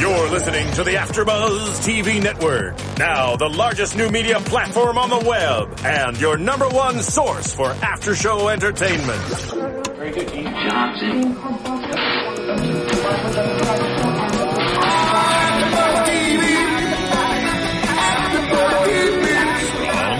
You're listening to the AfterBuzz TV Network, now the largest new media platform on the web, and your number one source for after-show entertainment. Very good, Johnson. From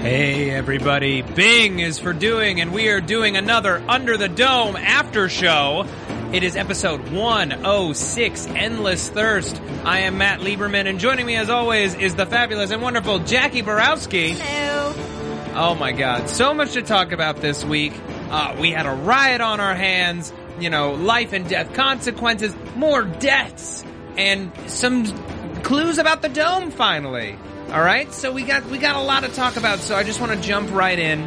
Hey everybody, Bing is for doing, and we are doing another Under the Dome after show. It is episode 106, Endless Thirst. I am Matt Lieberman, and joining me as always is the fabulous and wonderful Jackie Borowski. Hello. Oh my god, so much to talk about this week. Uh, we had a riot on our hands, you know, life and death consequences, more deaths, and some clues about the dome finally. All right, so we got we got a lot to talk about. So I just want to jump right in.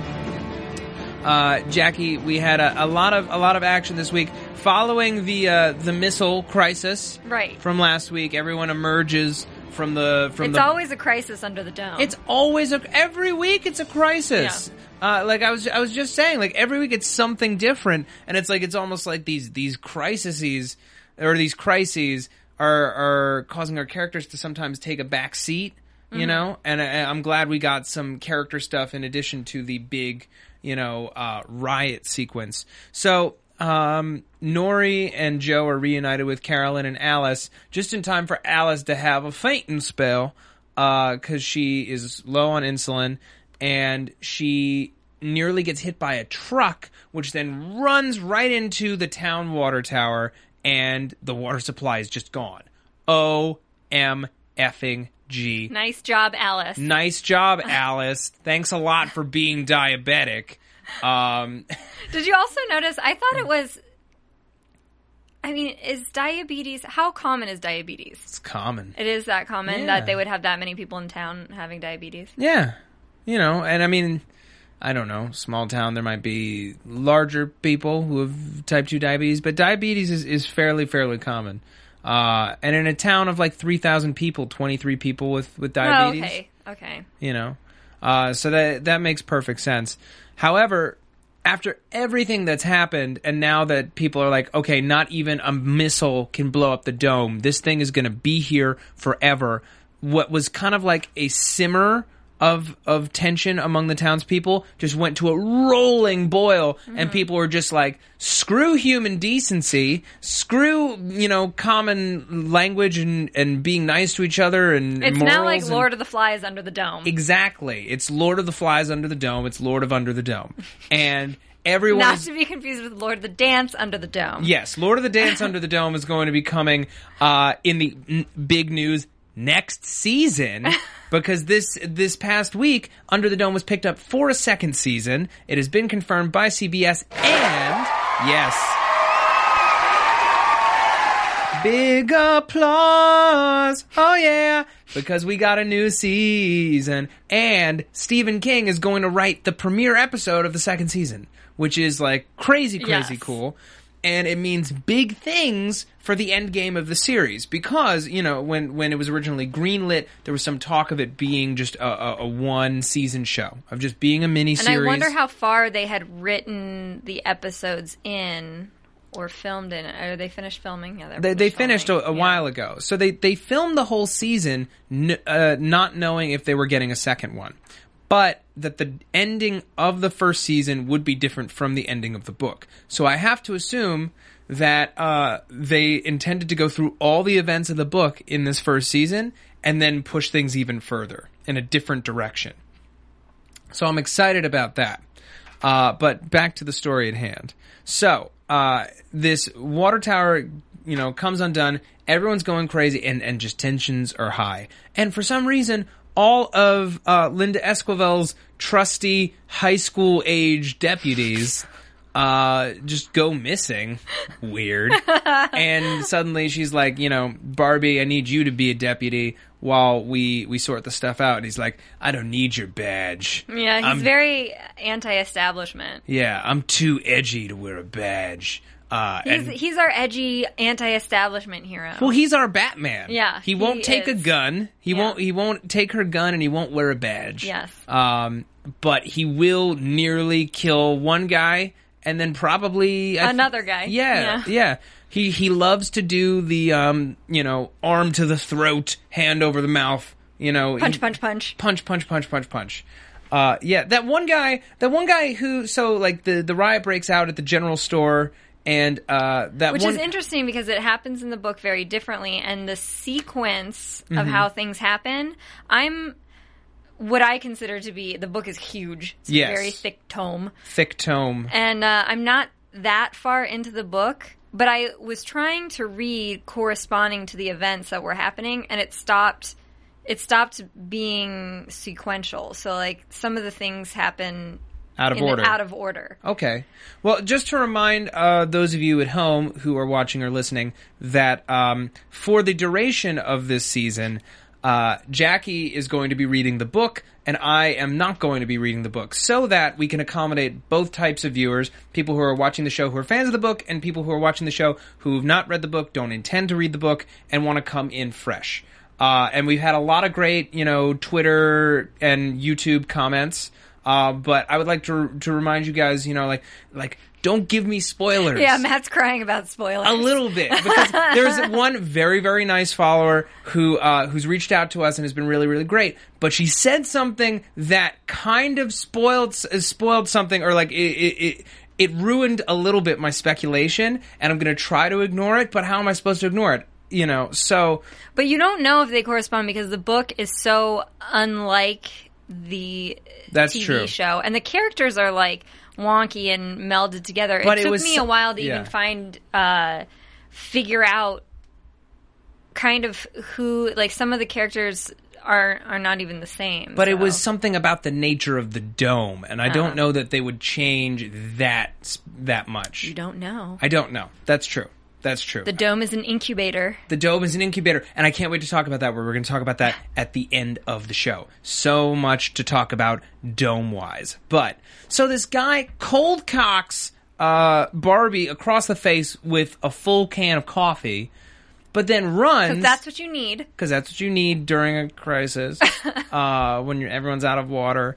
Uh, Jackie, we had a, a lot of a lot of action this week following the uh, the missile crisis Right. from last week. Everyone emerges from the from It's the always a crisis under the dome. it's always a every week it's a crisis. Uh, like I was I was just saying, like every week it's something different, and it's like it's almost like these these crises or these crises are are causing our characters to sometimes take a back seat, you know. And I, I'm glad we got some character stuff in addition to the big, you know, uh, riot sequence. So um, Norrie and Joe are reunited with Carolyn and Alice just in time for Alice to have a fainting spell because she is low on insulin and she nearly gets hit by a truck, which then runs right into the town water tower and the water supply is just gone. O M effing G. nice job, Alice. Nice job, Alice. Thanks a lot for being diabetic. Um, Did you also notice? I thought it was. I mean, is diabetes how common is diabetes? it's common. It is that common Yeah. that they would have that many people in town having diabetes. Yeah. You know, and I mean, I don't know, small town, there might be larger people who have type 2 diabetes, but diabetes is, is fairly, fairly common. Uh, and in a town of like 3,000 people, 23 people with, with diabetes, Oh, okay, okay. you know, uh, so that, that makes perfect sense. However, after everything that's happened, and now that people are like, okay, not even a missile can blow up the dome, this thing is going to be here forever. What was kind of like a simmer of of tension among the townspeople just went to a rolling boil, and people were just like, screw human decency, screw you know common language and and being nice to each other and It's now like and- Lord of the Flies under the dome. Exactly. It's Lord of the Flies under the dome. It's Lord of Under the Dome. And everyone Not is, to be confused with Lord of the Dance under the dome. Yes, Lord of the Dance under the dome is going to be coming uh, in the n- big news next season because this this past week Under the Dome was picked up for a second season. It has been confirmed by CBS and yes, Big applause. Oh yeah. Because we got a new season. And Stephen King is going to write the premiere episode of the second season, which is like crazy, crazy Yes. cool. And it means big things for the end game of the series because, you know, when, when it was originally greenlit, there was some talk of it being just a, a, a one season show, of just being a mini And I wonder how far they had written the episodes in or filmed in. Or they finished filming? Yeah, they, they finished finished a, a Yeah. while ago. So they, they filmed the whole season, n- uh, not knowing if they were getting a second one. But that the ending of the first season would be different from the ending of the book. So I have to assume that uh, they intended to go through all the events of the book in this first season and then push things even further in a different direction. So I'm excited about that. Uh, but back to the story at hand. So uh, this water tower, you know, comes undone. Everyone's going crazy, and and just tensions are high. And for some reason, all of uh, Linda Esquivel's trusty high school age deputies uh, just go missing. Weird. and suddenly she's like, you know, Barbie, I need you to be a deputy while we we sort the stuff out. And he's like, I don't need your badge. Yeah, he's I'm- very anti-establishment. Yeah, I'm too edgy to wear a badge. Uh, He's, and he's our edgy anti-establishment hero. well, he's our Batman. Yeah, he won't take a gun. He Yeah. won't. He won't take her gun, and he won't wear a badge. Yes. Um, but he will nearly kill one guy, and then probably th- Another guy. Yeah, Yeah. yeah. He he loves to do the um, you know, arm to the throat, hand over the mouth. You know, punch, he- punch, punch. punch, punch, punch, punch, punch. Uh, yeah, that one guy, that one guy who, so like the the riot breaks out at the general store, and uh, that Which one, is interesting because it happens in the book very differently, and the sequence of Mm-hmm. how things happen. I'm what I consider to be the book is huge. It's Yes. a very thick tome, thick tome. and uh, I'm not that far into the book. But I was trying to read corresponding to the events that were happening, and it stopped. It stopped being sequential. So, like some of the things happen Out of order. out of order. Okay. Well, just to remind uh, those of you at home who are watching or listening that um, for the duration of this season, uh, Jackie is going to be reading the book, and I am not going to be reading the book, so that we can accommodate both types of viewers people who are watching the show who are fans of the book, and people who are watching the show who have not read the book, don't intend to read the book, and want to come in fresh. Uh, and we've had a lot of great, you know, Twitter and YouTube comments. Uh, but I would like to to remind you guys, you know, like like don't give me spoilers. Yeah, Matt's crying about spoilers. a little bit because there's one very very nice follower who uh, who's reached out to us and has been really really great. But she said something that kind of spoiled spoiled something or like it. it, it it ruined a little bit my speculation, and I'm going to try to ignore it. But how am I supposed to ignore it? You know, so But you don't know if they correspond because the book is so unlike the That's TV true. show, and the characters are like wonky and melded together. But it it took was me a while to yeah. even find uh, figure out kind of who like some of the characters are are not even the same. But it was something about the nature of the dome, and I don't know that they would change that that much. you don't know. I don't know. That's true. That's true. the dome is an incubator. The dome is an incubator, and I can't wait to talk about that. Where we're going to talk about that at the end of the show. So much to talk about dome wise. But so this guy cold cocks uh, Barbie across the face with a full can of coffee, but then runs That's what you need. because that's what you need during a crisis uh, when you're, everyone's out of water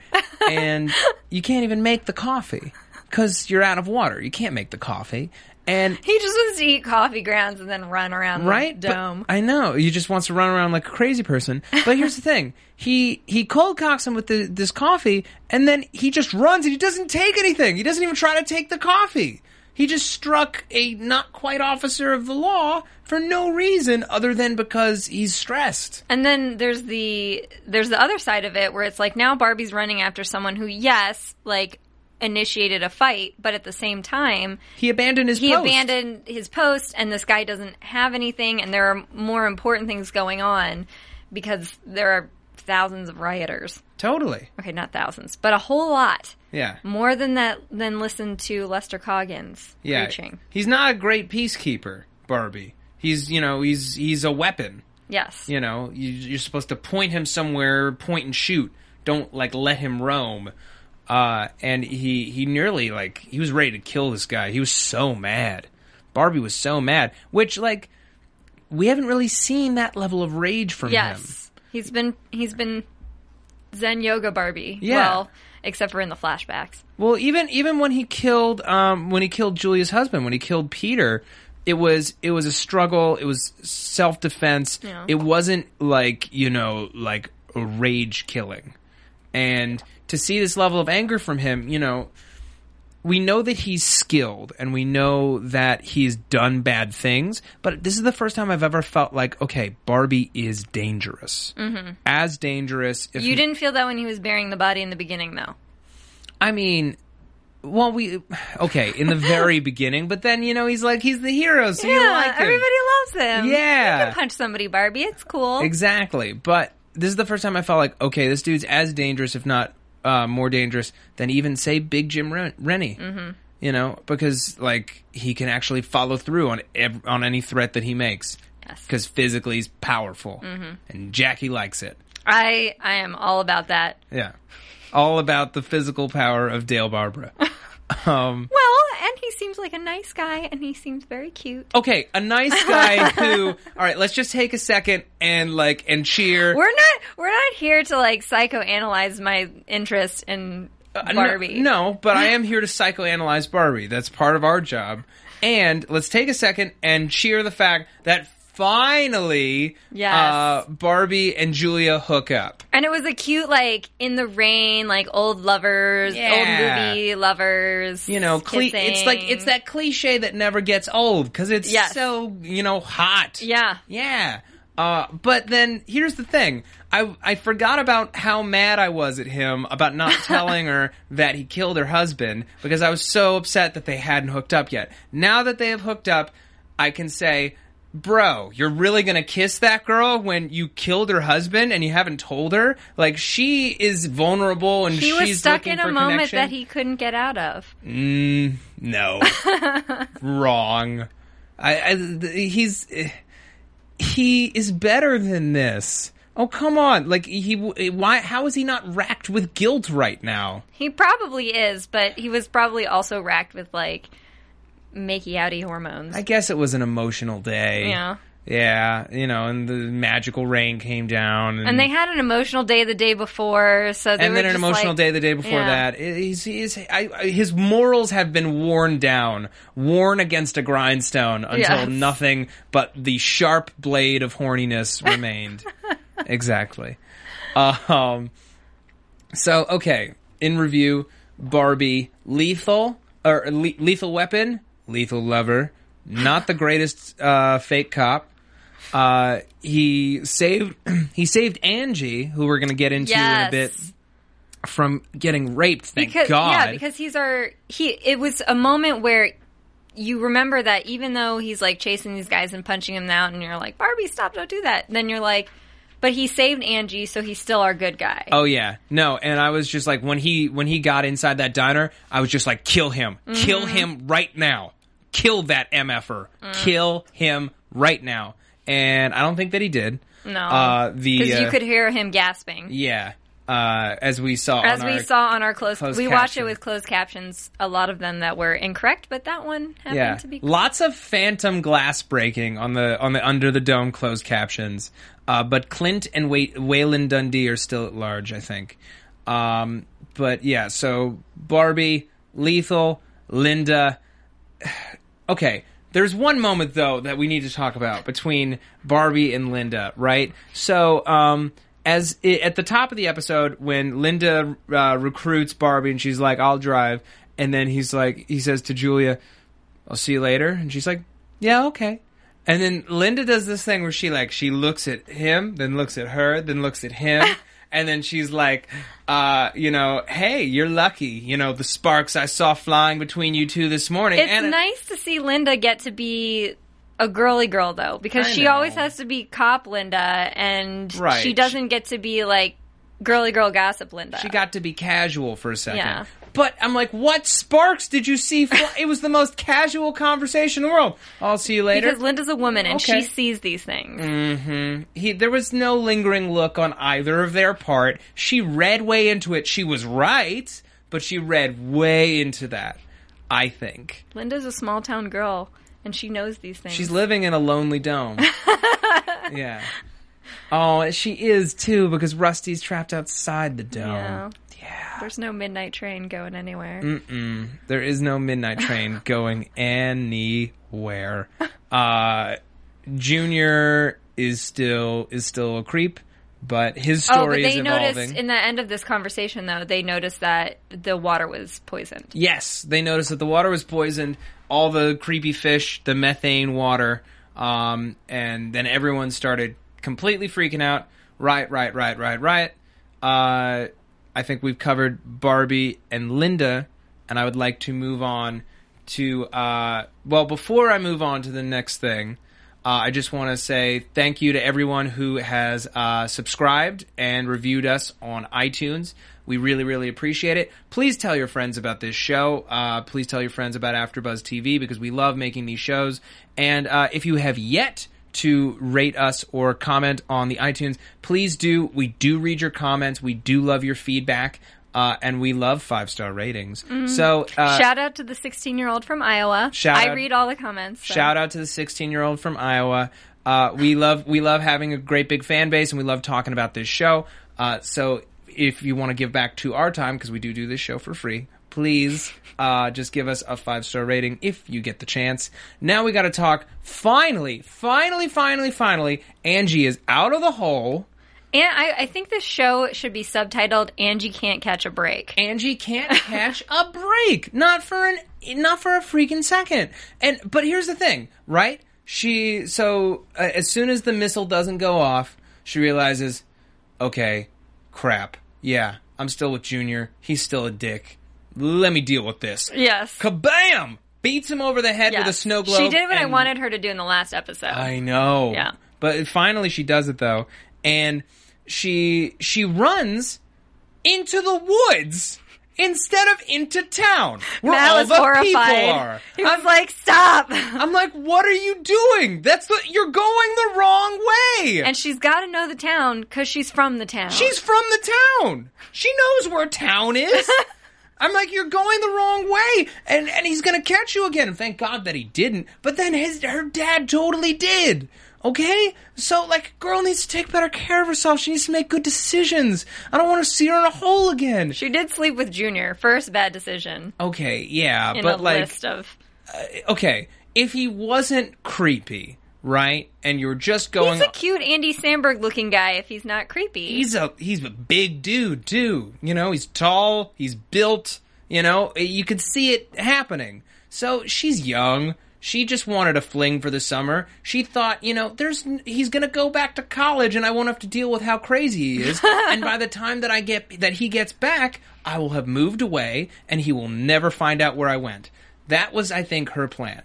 and you can't even make the coffee because you're out of water. You can't make the coffee. And He just wants to eat coffee grounds and then run around right the But- dome. I know he just wants to run around like a crazy person. But here's the thing: he he cold cocks him with the, this coffee, and then he just runs and he doesn't take anything. He doesn't even try to take the coffee. He just struck a not quite officer of the law for no reason other than because he's stressed. And then there's the there's the other side of it where it's like now Barbie's running after someone who yes, like initiated a fight, but at the same time He abandoned his he post. abandoned his post and this guy doesn't have anything and there are more important things going on because there are thousands of rioters. Totally. Okay, not thousands, but a whole lot. Yeah. More than that than listen to Lester Coggins Yeah. preaching. He's not a great peacekeeper, Barbie. He's, you know, he's he's a weapon. Yes. You know, you, you're supposed to point him somewhere, point and shoot. Don't like let him roam. Uh, and he he nearly like he was ready to kill this guy. He was so mad. Barbie was so mad, which like we haven't really seen that level of rage from him. Yes. He's been he's been Zen yoga Barbie. Yeah. Well, except for in the flashbacks. Well, even even when he killed um when he killed Julia's husband, when he killed Peter, it was it was a struggle. It was self defense. Yeah. It wasn't like you know like a rage killing. And to see this level of anger from him, you know, we know that he's skilled and we know that he's done bad things, but this is the first time I've ever felt like, okay, Barbie is dangerous. Mm-hmm. As dangerous. If You didn't feel that when he was burying the body in the beginning, though. I mean, well, we okay in the very beginning, but then you know he's like he's the hero, so you yeah, like him. everybody loves him. Yeah. you can punch somebody, Barbie. It's cool. exactly. But this is the first time I felt like okay, this dude's as dangerous, if not uh, more dangerous than even say Big Jim Ren- Rennie. Mm-hmm. You know, because like he can actually follow through on ev- on any threat that he makes. Yes. Because physically he's powerful, and Jackie likes it. I I am all about that. Yeah, all about the physical power of Dale Barbara. um, Well, and he seems like a nice guy, and he seems very cute. okay, a nice guy who. All right, let's just take a second and like and cheer. We're not we're not here to like psychoanalyze my interest in Uh, no- Barbie. No, but I am here to psychoanalyze Barbie. That's part of our job. And let's take a second and cheer the fact that finally Yes. uh, Barbie and Julia hook up. And it was a cute like in the rain, like old lovers, Yeah. old movie lovers. You know, cli it's like it's that cliche that never gets old because it's Yes. so you know hot. Yeah. Yeah. Uh, but then here's the thing. I, I forgot about how mad I was at him about not telling her that he killed her husband because I was so upset that they hadn't hooked up yet. Now that they have hooked up, I can say, bro, you're really gonna kiss that girl when you killed her husband and you haven't told her? Like, she is vulnerable and He she's was stuck in a moment connection. that he couldn't get out of. Mm, no. Wrong. I, I he's he is better than this. Oh come on! Like he why? How is he not racked with guilt right now? He probably is, but he was probably also racked with like makey outy hormones. I guess it was an emotional day. Yeah. Yeah, you know, and the magical rain came down, and, and they had an emotional day the day before, so and then an emotional like- day the day before Yeah. that. He's, he's, I, I- his morals have been worn down, worn against a grindstone until Yes. nothing but the sharp blade of horniness remained. exactly. Um. So okay, in review, Barbie, lethal or le- lethal weapon, lethal lover, not the greatest uh, fake cop. Uh, he saved he saved Angie, who we're going to get into in a bit, from getting raped. Thank because God. yeah, because he's our he. It was a moment where you remember that even though he's like chasing these guys and punching them out, and you're like, Barbie, stop, don't do that. then you're like, but he saved Angie, so he's still our good guy. Oh yeah, no, and I was just like when he when he got inside that diner, I was just like, kill him, kill Mm-hmm. him right now, kill that mf'er, Mm. kill him right now. And I don't think that he did. no, Uh, the because you uh, could hear him gasping. yeah, uh, as we saw As on we our, saw on our closed, closed we watched it with closed captions. A lot of them that were incorrect, but that one happened yeah, to be. lots of phantom glass breaking on the on the under the dome closed captions. Uh, but Clint and Way- Waylon Dundee are still at large, I think. Um, but yeah, so Barbie, Lethal, Linda. Okay, there's one moment though that we need to talk about between Barbie and Linda, right? So, um, as i at the top of the episode, when Linda uh, recruits Barbie and she's like, "I'll drive," and then he's like, he says to Julia, "I'll see you later," and she's like, "Yeah, okay." And then Linda does this thing where she like she looks at him, then looks at her, then looks at him, and then she's like, uh, you know, hey, you're lucky. You know, the sparks I saw flying between you two this morning. It's and nice to see Linda get to be a girly girl though, because I she know. always has to be cop Linda, and Right. she doesn't get to be like girly girl gossip Linda. she got to be casual for a second. Yeah. But I'm like, what sparks did you see? Fly? it was the most casual conversation in the world. I'll see you later. because Linda's a woman and Okay. she sees these things. Mm-hmm. He, there was no lingering look on either of their part. She read way into it. She was right, but she read way into that. I think Linda's a small town girl and she knows these things. she's living in a lonely dome. yeah. Oh, she is too because Rusty's trapped outside the dome. yeah. Yeah. There's no midnight train going anywhere. Mm-mm. There is no midnight train going anywhere. Uh, Junior is still is still a creep, but his Oh, but story is they evolving. noticed in the end of this conversation, though, they noticed that the water was poisoned. Yes, they noticed that the water was poisoned. All the creepy fish, the methane water, um, and then everyone started completely freaking out. Right, right, right, right, right. Uh, I think we've covered Barbie and Linda, and I would like to move on to. Uh, well, before I move on to the next thing, Uh, I just want to say thank you to everyone who has uh, subscribed and reviewed us on iTunes. We really, really appreciate it. Please tell your friends about this show. Uh, please tell your friends about AfterBuzz TV because we love making these shows. And uh, if you have yet to rate us or comment on the iTunes, please do. We do read your comments. We do love your feedback. Uh, and we love five star ratings. So uh, Shout out to the 16 year old from Iowa. Shout I out- read all the comments. so- Shout out to the 16 year old from Iowa. Uh, we love we love having a great big fan base, and we love talking about this show. Uh, so if you want to give back to our time, because we do do this show for free, please uh, just give us a five star rating if you get the chance. Now we got to talk. Finally, finally, finally, finally, Angie is out of the hole. And I, I think this show should be subtitled "Angie Can't Catch a Break." Angie can't catch a break. Not for an not for a freaking second. And but here's the thing, right? She so uh, as soon as the missile doesn't go off, she realizes, okay, crap. Yeah, I'm still with Junior. He's still a dick. Let me deal with this. Yes. Kabam! Beats him over the head with a Yes. snow globe. She did what I wanted her to do in the last episode. I know. Yeah. But finally she does it though. And she she runs into the woods instead of into town where Matt all was the horrified. people are. He was I'm, like, "Stop!" I'm like, what are you doing? That's the you're going the wrong way. and she's got to know the town because she's from the town. She's from the town. She knows where town is. I'm like, you're going the wrong way, and and he's gonna catch you again. And thank God that he didn't. But then his her dad totally did. Okay, so like, girl needs to take better care of herself. She needs to make good decisions. I don't want to see her in a hole again. She did sleep with Junior. First bad decision Okay, yeah, in but a like, list of. Uh, okay, if he wasn't creepy, right, and you're just going, He's a cute Andy Samberg looking guy. If he's not creepy, he's a he's a big dude too. You know, he's tall, he's built. You know, you could see it happening. So she's young. She just wanted a fling for the summer. She thought, you know, there's he's gonna go back to college, and I won't have to deal with how crazy he is. and by the time that I get that he gets back, I will have moved away, and he will never find out where I went. That was, I think, her plan.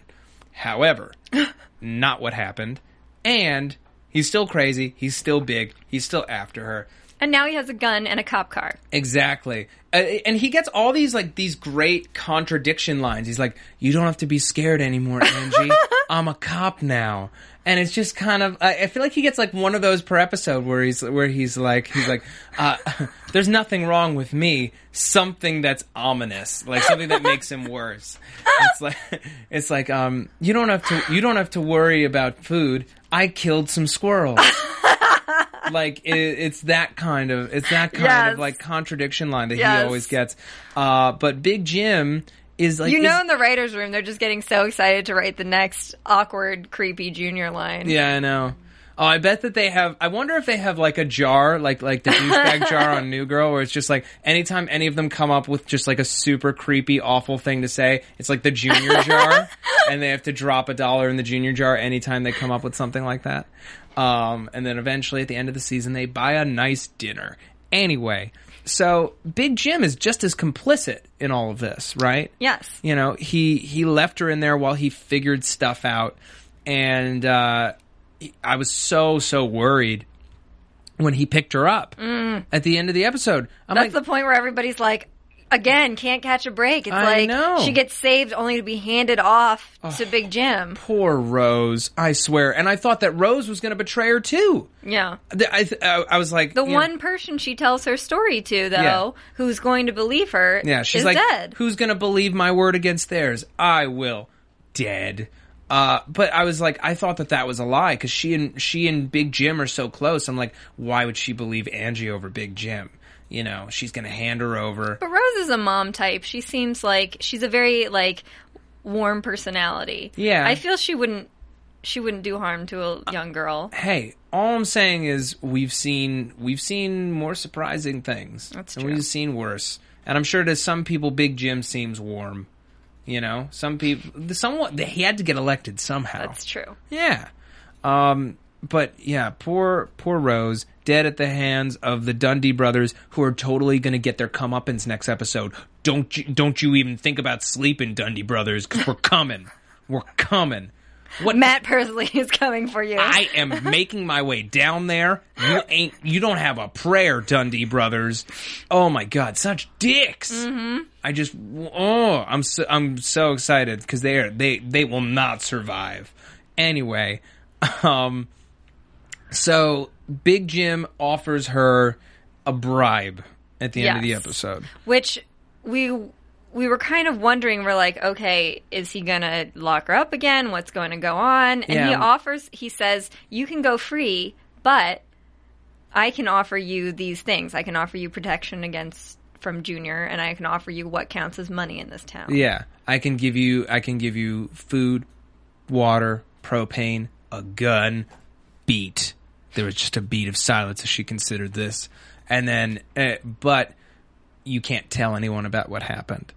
However, not what happened. And he's still crazy. He's still big. He's still after her. And now he has a gun and a cop car. Exactly. Uh, and he gets all these like these great contradiction lines. He's like, "You don't have to be scared anymore, Angie. I'm a cop now." And it's just kind of I I feel like he gets like one of those per episode where he's where he's like he's like, uh, "There's nothing wrong with me. Something that's ominous, like something that makes him worse." It's like it's like um you don't have to you don't have to worry about food. I killed some squirrels like it, it's that kind of it's that kind Yes. of like contradiction line that he always gets. Uh, but Big Jim is like You know, is- in the writers' room, they're just getting so excited to write the next awkward, creepy Junior line. yeah, I know. Oh, I bet that they have. I wonder if they have like a jar, like like the douchebag jar on New Girl, where it's just like anytime any of them come up with just like a super creepy, awful thing to say, it's like the junior jar, and they have to drop a dollar in the junior jar anytime they come up with something like that. Um, and then eventually at the end of the season, they buy a nice dinner. Anyway, so Big Jim is just as complicit in all of this, right? Yes. you know he he left her in there while he figured stuff out and uh i was so so worried when he picked her up at the end of the episode i'm Mm. That's like the point where everybody's like, again, can't catch a break. It's I like know. she gets saved only to be handed off to Big Jim. poor rose i swear and i thought that rose was going to betray her too Yeah. I I, I was like The you know- one person she tells her story to, though, Yeah. who's going to believe her, yeah she's is like dead. who's going to believe my word against theirs i will dead uh, but I was like, I thought that that was a lie because she and she and Big Jim are so close. I'm like, why would she believe Angie over Big Jim? You know, she's gonna hand her over. But Rose is a mom type. She seems like she's a very like warm personality. Yeah. I feel she wouldn't she wouldn't do harm to a young girl. Hey, all I'm saying is we've seen we've seen more surprising things. That's and true. we've seen worse. And I'm sure to some people, Big Jim seems warm. You know, some people, somewhat, he had to get elected somehow. That's true. Yeah. Um, but yeah, poor poor Rose, dead at the hands of the Dundee brothers, who are totally going to get their comeuppance next episode. Don't you don't you even think about sleeping, Dundee brothers, because we're coming, we're coming. What Matt Persley is coming for you. I am making my way down there. You ain't. You don't have a prayer, Dundee brothers. Oh my God, such dicks. Mm-hmm. I just. Oh, I'm so. I'm so excited because they are. They they will not survive. Anyway, um. So Big Jim offers her a bribe at the end of the episode. Which we we were kind of wondering. We're like, okay, is he gonna lock her up again? What's going to go on? And he offers. He says, "You can go free, but I can offer you these things. I can offer you protection against from Junior, and I can offer you what counts as money in this town." Yeah, I can give you. I can give you food, water, propane, a gun, beat. There was just a beat of silence as she considered this, and then, uh, but you can't tell anyone about what happened.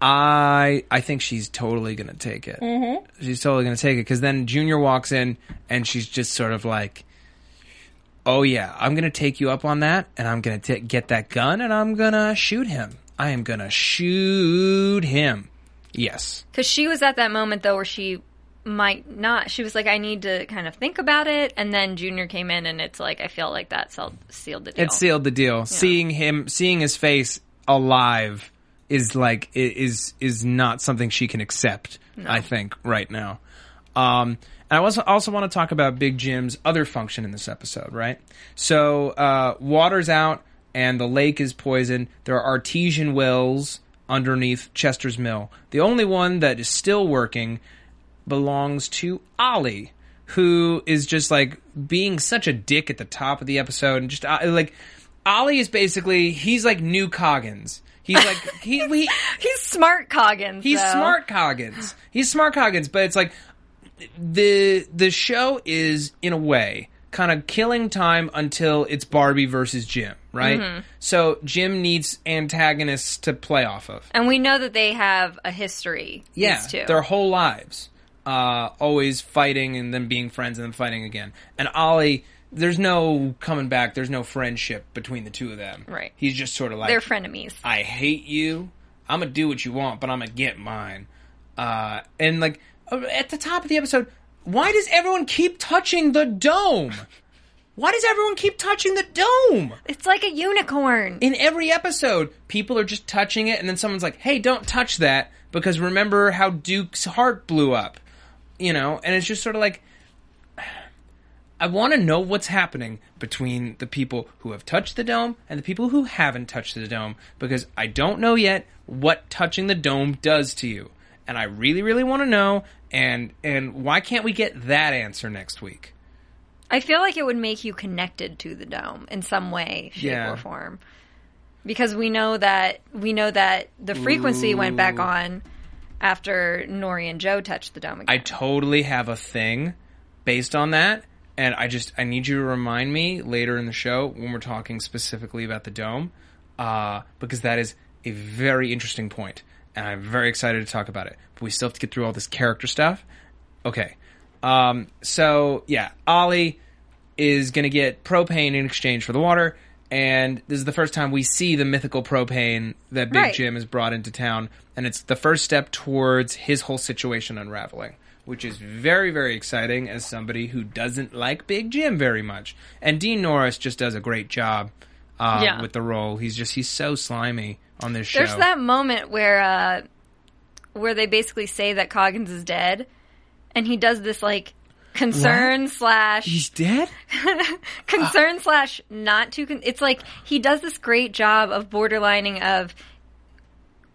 I I think she's totally gonna take it. Mm-hmm. She's totally gonna take it because then Junior walks in and she's just sort of like, "Oh yeah, I'm gonna take you up on that, and I'm gonna ta get that gun, and I'm gonna shoot him. I am gonna shoot him." Yes. Because she was at that moment though where she might not. She was like, "I need to kind of think about it," and then Junior came in, and it's like I feel like that sealed, sealed the deal. It sealed the deal. Seeing him, seeing his face alive is like is is not something she can accept. I think right now. Um, and I also also want to talk about Big Jim's other function in this episode. Right. So uh, water's out and the lake is poisoned. There are artesian wells underneath Chester's mill. The only one that is still working belongs to Ollie, who is just like being such a dick at the top of the episode, and just uh, like Ollie is basically he's like new Coggins. He's like he, he He's smart, Coggins. he's though. smart Coggins. He's smart Coggins, but it's like the the show is in a way kind of killing time until it's Barbie versus Jim, right? Mm-hmm. So Jim needs antagonists to play off of. and we know that they have a history. Yeah, their whole lives, uh, always fighting and then being friends and then fighting again. And Ollie, there's no coming back. There's no friendship between the two of them. Right. He's just sort of like They're frenemies. I hate you. I'm gonna do what you want, but I'm gonna get mine. Uh, and like uh, at the top of the episode, why does everyone keep touching the dome? Why does everyone keep touching the dome? It's like a unicorn. in every episode, people are just touching it, and then someone's like, "Hey, don't touch that," because remember how Duke's heart blew up, you know? And it's just sort of like, I want to know what's happening between the people who have touched the dome and the people who haven't touched the dome, because I don't know yet what touching the dome does to you, and I really, really want to know. And and why can't we get that answer next week? I feel like it would make you connected to the dome in some way, shape, Yeah. or form. Because we know that we know that the frequency went back on after Norrie and Joe touched the dome again. I totally have a thing based on that, and I just I need you to remind me later in the show when we're talking specifically about the dome, uh, because that is a very interesting point, and I'm very excited to talk about it. But we still have to get through all this character stuff. Okay, um, so yeah, Ollie is going to get propane in exchange for the water. And this is the first time we see the mythical propane that Big Right. Jim has brought into town, and it's the first step towards his whole situation unraveling, which is very, very exciting as somebody who doesn't like Big Jim very much. And Dean Norris just does a great job uh, Yeah. with the role. He's just he's so slimy on this show. There's that moment where uh, where they basically say that Coggins is dead, and he does this like concern slash He's dead. concern slash not too. Con- it's like he does this great job of borderlining of.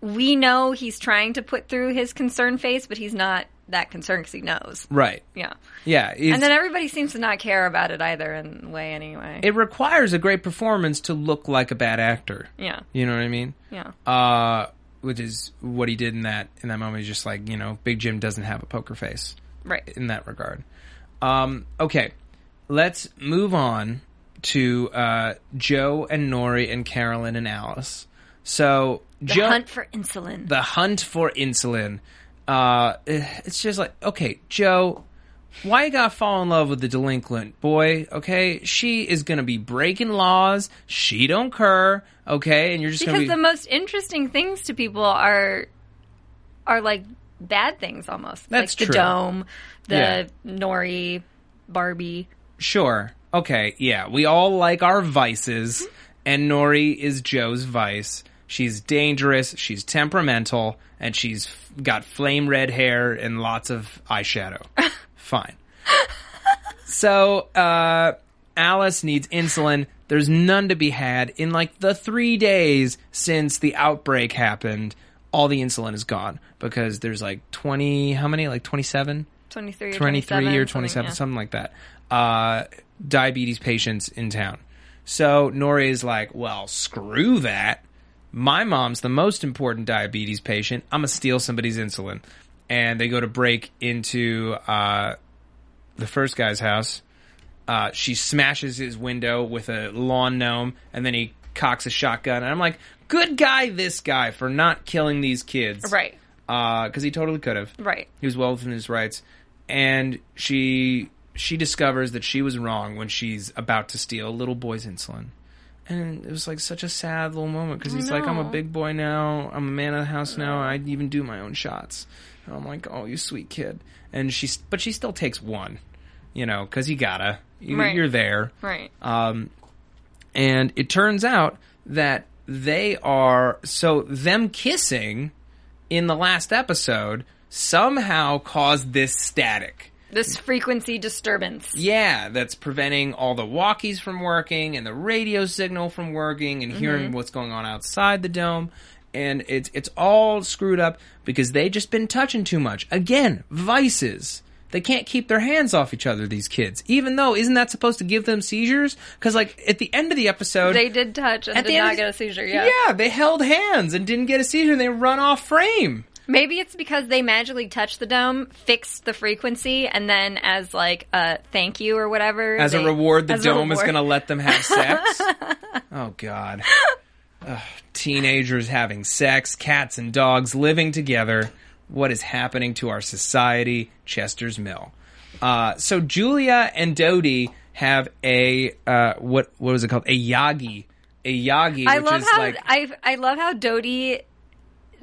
We know he's trying to put through his concern face, but he's not that concerned because he knows. Right. Yeah, Yeah. and then everybody seems to not care about it either in a way. Anyway, it requires a great performance to look like a bad actor. yeah, You know what I mean? yeah. uh, which is what he did in that in that moment. He's just like you know, Big Jim doesn't have a poker face Right. in that regard. Um, okay, let's move on to uh, Joe and Norrie and Carolyn and Alice. So The Joe, hunt for insulin. the hunt for insulin. Uh, it's just like okay, Joe. Why you gotta fall in love with the delinquent boy? Okay, she is gonna be breaking laws. She don't care. Okay, and you're just because gonna be the most interesting things to people are are like bad things almost. That's like the true. dome, the Yeah. Norrie, Barbie. Sure. Okay. Yeah. We all like our vices, and Norrie is Joe's vice. She's dangerous. She's temperamental, and she's got flame red hair and lots of eyeshadow. Fine. So, uh, Alice needs insulin. There's none to be had. In like the three days since the outbreak happened, all the insulin is gone because there's like 20, how many? Like 27? 23 or 23 27, or something, yeah. something like that. Uh, diabetes patients in town. So Norrie is like, well, screw that. My mom's the most important diabetes patient. I'm gonna steal somebody's insulin. And they go to break into uh, the first guy's house. Uh, she smashes his window with a lawn gnome, and then he cocks a shotgun. And I'm like, good guy, this guy, for not killing these kids. Right. Because he totally could have. Right. He was well within his rights, and she she discovers that she was wrong when she's about to steal a little boy's insulin, and it was like such a sad little moment because he's like, "I'm a big boy now. I'm a man of the house now. I even do my own shots." And I'm like, "Oh, you sweet kid," and she's but she still takes one, you know, because you gotta. You, Right. You're there. Right. Um, and it turns out that they are so them kissing in the last episode somehow caused this static. This frequency disturbance. Yeah, that's preventing all the walkies from working and the radio signal from working and hearing mm-hmm. what's going on outside the dome. And it's it's all screwed up because they just been touching too much. Again, vices. They can't keep their hands off each other. These kids, even though isn't that supposed to give them seizures? Because like at the end of the episode, They did touch and did not get a seizure. Yeah. yeah, they held hands and didn't get a seizure. and They run off frame. Maybe it's because they magically touched the dome, fixed the frequency, and then as like a thank you or whatever. As a reward, the dome is going to let them have sex. oh God! Ugh, teenagers having sex, cats and dogs living together. What is happening to our society? Chester's Mill. Uh, so Julia and Dodee have a uh, what? What was it called? A yagi. A yagi. I which love is how like I I love how Dodee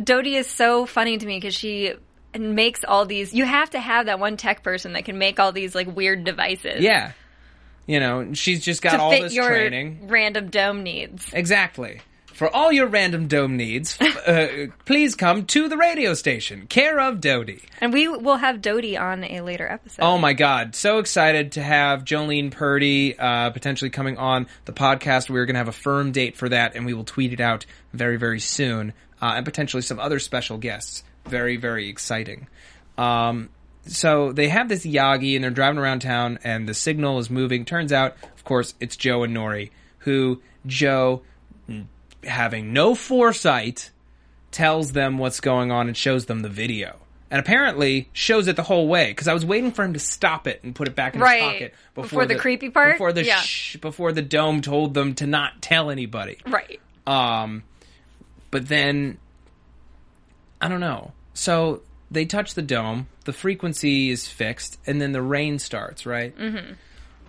Dodee is so funny to me because she makes all these. You have to have that one tech person that can make all these like weird devices. yeah. You know, she's just got to all fit this your training. random dome needs. Exactly. For all your random dome needs, uh, please come to the radio station, care of Dodee. And we will have Dodee on a later episode. Oh my God! So excited to have Jolene Purdy uh, potentially coming on the podcast. We're going to have a firm date for that, and we will tweet it out very, very soon, uh, and potentially some other special guests. Very, very exciting. Um, so they have this Yagi, and they're driving around town, and the signal is moving. Turns out, of course, it's Joe and Norrie, who Joe, having no foresight, tells them what's going on and shows them the video. And apparently shows it the whole way because I was waiting for him to stop it and put it back in Right. his pocket Before the creepy part? Before the Yeah. shh, before the dome told them to not tell anybody. right. Um, but then I don't know. So they touch the dome, the frequency is fixed, and then the rain starts. Right. Mm-hmm.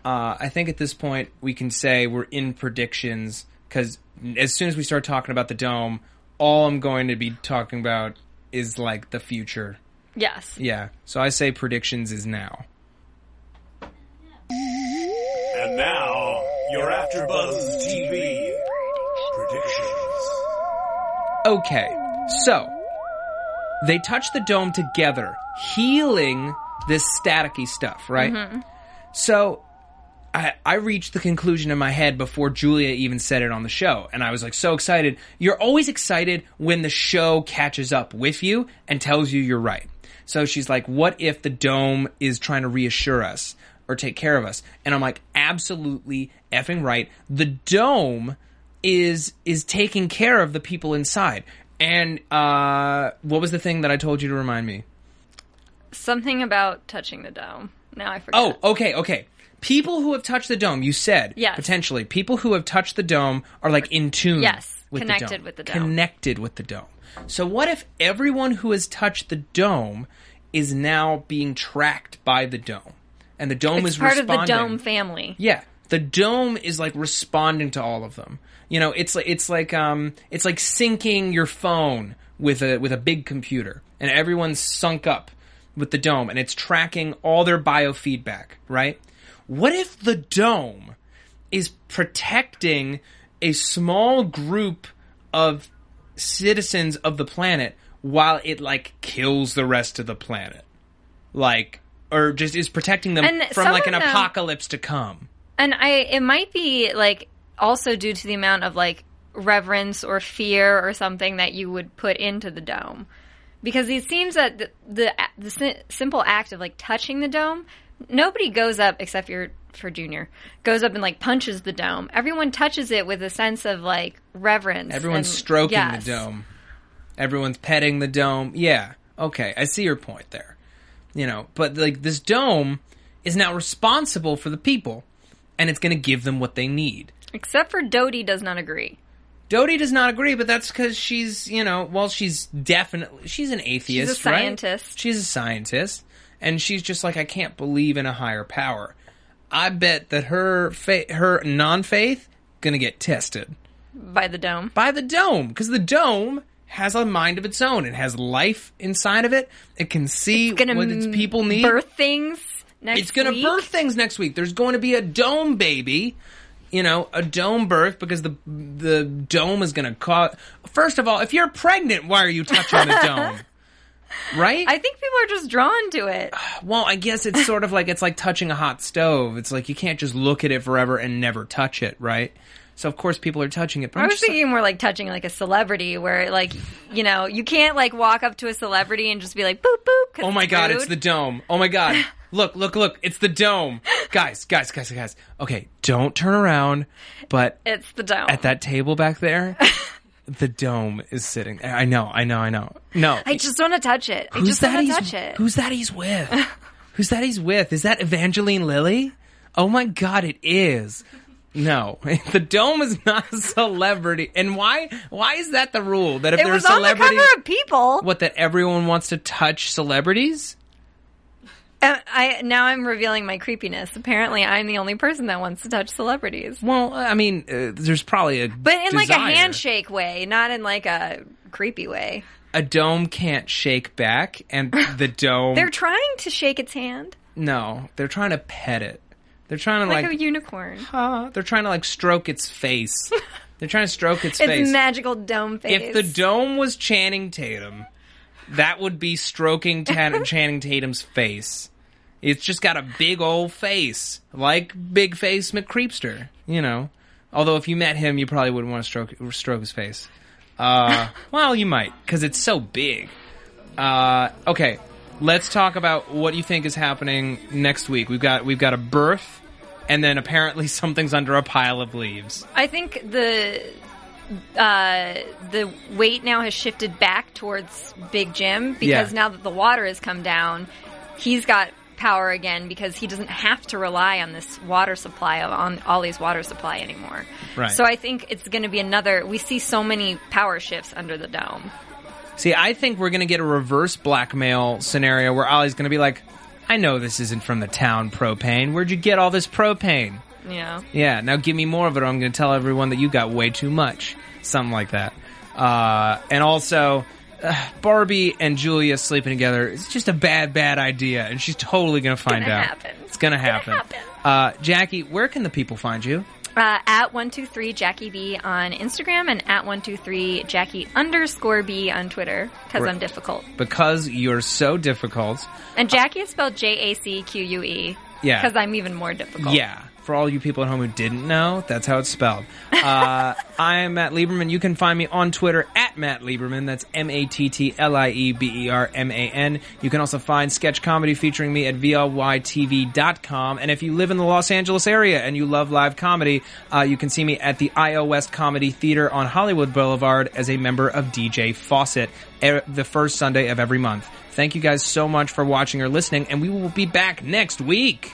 Uh, I think at this point we can say we're in predictions because as soon as we start talking about the dome, all I'm going to be talking about is like the future. Yes. Yeah. So I say predictions is now. And now, you're AfterBuzz TV Okay, so they touch the dome together, healing this staticky stuff, right? Mm-hmm. So I, I reached the conclusion in my head before Julia even said it on the show, and I was like so excited. You're always excited when the show catches up with you and tells you you're right. So she's like, "What if the dome is trying to reassure us or take care of us?" And I'm like, "Absolutely effing right. The dome is is taking care of the people inside." And uh, what was the thing that I told you to remind me? Something about touching the dome. Now I forgot. Oh, okay, okay. People who have touched the dome, you said Yes. potentially. People who have touched the dome are like in tune. Yes, with connected the dome. with the dome. Connected with the dome. So what if everyone who has touched the dome is now being tracked by the dome, and the dome it's is part of the dome family. Yeah, the dome is like responding to all of them. You know, it's like it's like um it's like syncing your phone with a with a big computer, and everyone's sunk up with the dome, and it's tracking all their biofeedback. Right? What if the dome is protecting a small group of citizens of the planet while it like kills the rest of the planet? Like or just is protecting them And from like an them- apocalypse to come. And I it might be like also due to the amount of like reverence or fear or something that you would put into the dome. Because it seems that the the, the simple act of like touching the dome, nobody goes up except for for Junior goes up and like punches the dome. Everyone touches it with a sense of like reverence. Everyone's and- stroking yes. the dome. Everyone's petting the dome. Yeah. Okay, I see your point there. You know, but like this dome is now responsible for the people and it's going to give them what they need. Except for Dodee does not agree. Dodee does not agree, but that's because she's, you know, well, she's definitely she's an atheist, right? scientist. She's a scientist, and she's just like, I can't believe in a higher power. I bet that her fa- her non faith gonna get tested By the dome. by the dome because the dome has a mind of its own. It has life inside of it. It can see Gonna what its people need. birth things next it's going to birth things next week. There's going to be a dome baby. You know, a dome birth because the the dome is going to cause. First of all, if you're pregnant, why are you touching the dome? Right? I think people are just drawn to it. well, I guess it's sort of like it's like touching a hot stove. It's like you can't just look at it forever and never touch it, right? So of course people are touching it. But I I'm was just like- thinking more like touching like a celebrity, where like you know you can't like walk up to a celebrity and just be like boop boop. 'cause Oh my god, rude. it's the dome. Oh my god. Look, look, look. It's the dome. Guys, guys, guys, guys. Okay, don't turn around, but it's the dome. at that table back there, the dome is sitting there. I know, I know, I know. No. I just want to touch it. I who's just that want to touch it. Who's that he's with? who's that he's with? Is that Evangeline Lilly? Oh my god, it is. No, the dome is not a celebrity. And why why is that the rule? That if it there's was on the cover of People. what that everyone wants to touch celebrities? I now I'm revealing my creepiness. Apparently, I'm the only person that wants to touch celebrities, Well, I mean, uh, there's probably a but in like a desire. handshake way, not in like a creepy way. A dome can't shake back, and the dome. They're trying to shake its hand no, they're trying to pet it. They're trying to like, like. a unicorn. uh, they're trying to like stroke its face. they're trying to stroke its, Its face. magical dome face. if the dome was Channing Tatum, that would be stroking Tan- Channing Tatum's face. It's just got a big old face, like Big Face McCreepster. You know, although if you met him, you probably wouldn't want to stroke stroke his face. Uh, well, you might because it's so big. Uh, okay, let's talk about what you think is happening next week. We've got we've got a birth, and then apparently something's under a pile of leaves. I think the uh, the weight now has shifted back towards Big Jim because Yeah. now that the water has come down, he's got power again because he doesn't have to rely on this water supply on Ollie's water supply anymore. Right. So I think it's going to be another. We see so many power shifts under the dome. See, I think we're going to get a reverse blackmail scenario where Ollie's going to be like, I know this isn't from the town propane. Where'd you get all this propane? Know. Yeah, now give me more of it or I'm going to tell everyone that you got way too much. Something like that. Uh, and also, uh, Barbie and Julia sleeping together is just a bad, bad idea. And she's totally going to find gonna out. happen. It's going to happen. happen. Uh, Jackie, where can the people find you? Uh, at one two three Jackie B on Instagram and at one two three Jackie underscore B on Twitter because Right. I'm difficult. Because you're so difficult. And Jackie is spelled J A C Q U E. Yeah. Because I'm even more difficult. Yeah. For all you people at home who didn't know, that's how it's spelled. Uh, I am Matt Lieberman. You can find me on Twitter at Matt Lieberman. That's M A T T L I E B E R M A N. You can also find sketch comedy featuring me at VLYTV.com. And if you live in the Los Angeles area and you love live comedy, uh, you can see me at the IO West Comedy Theater on Hollywood Boulevard as a member of DJ Fawcett er- the first Sunday of every month. Thank you guys so much for watching or listening, and we will be back next week.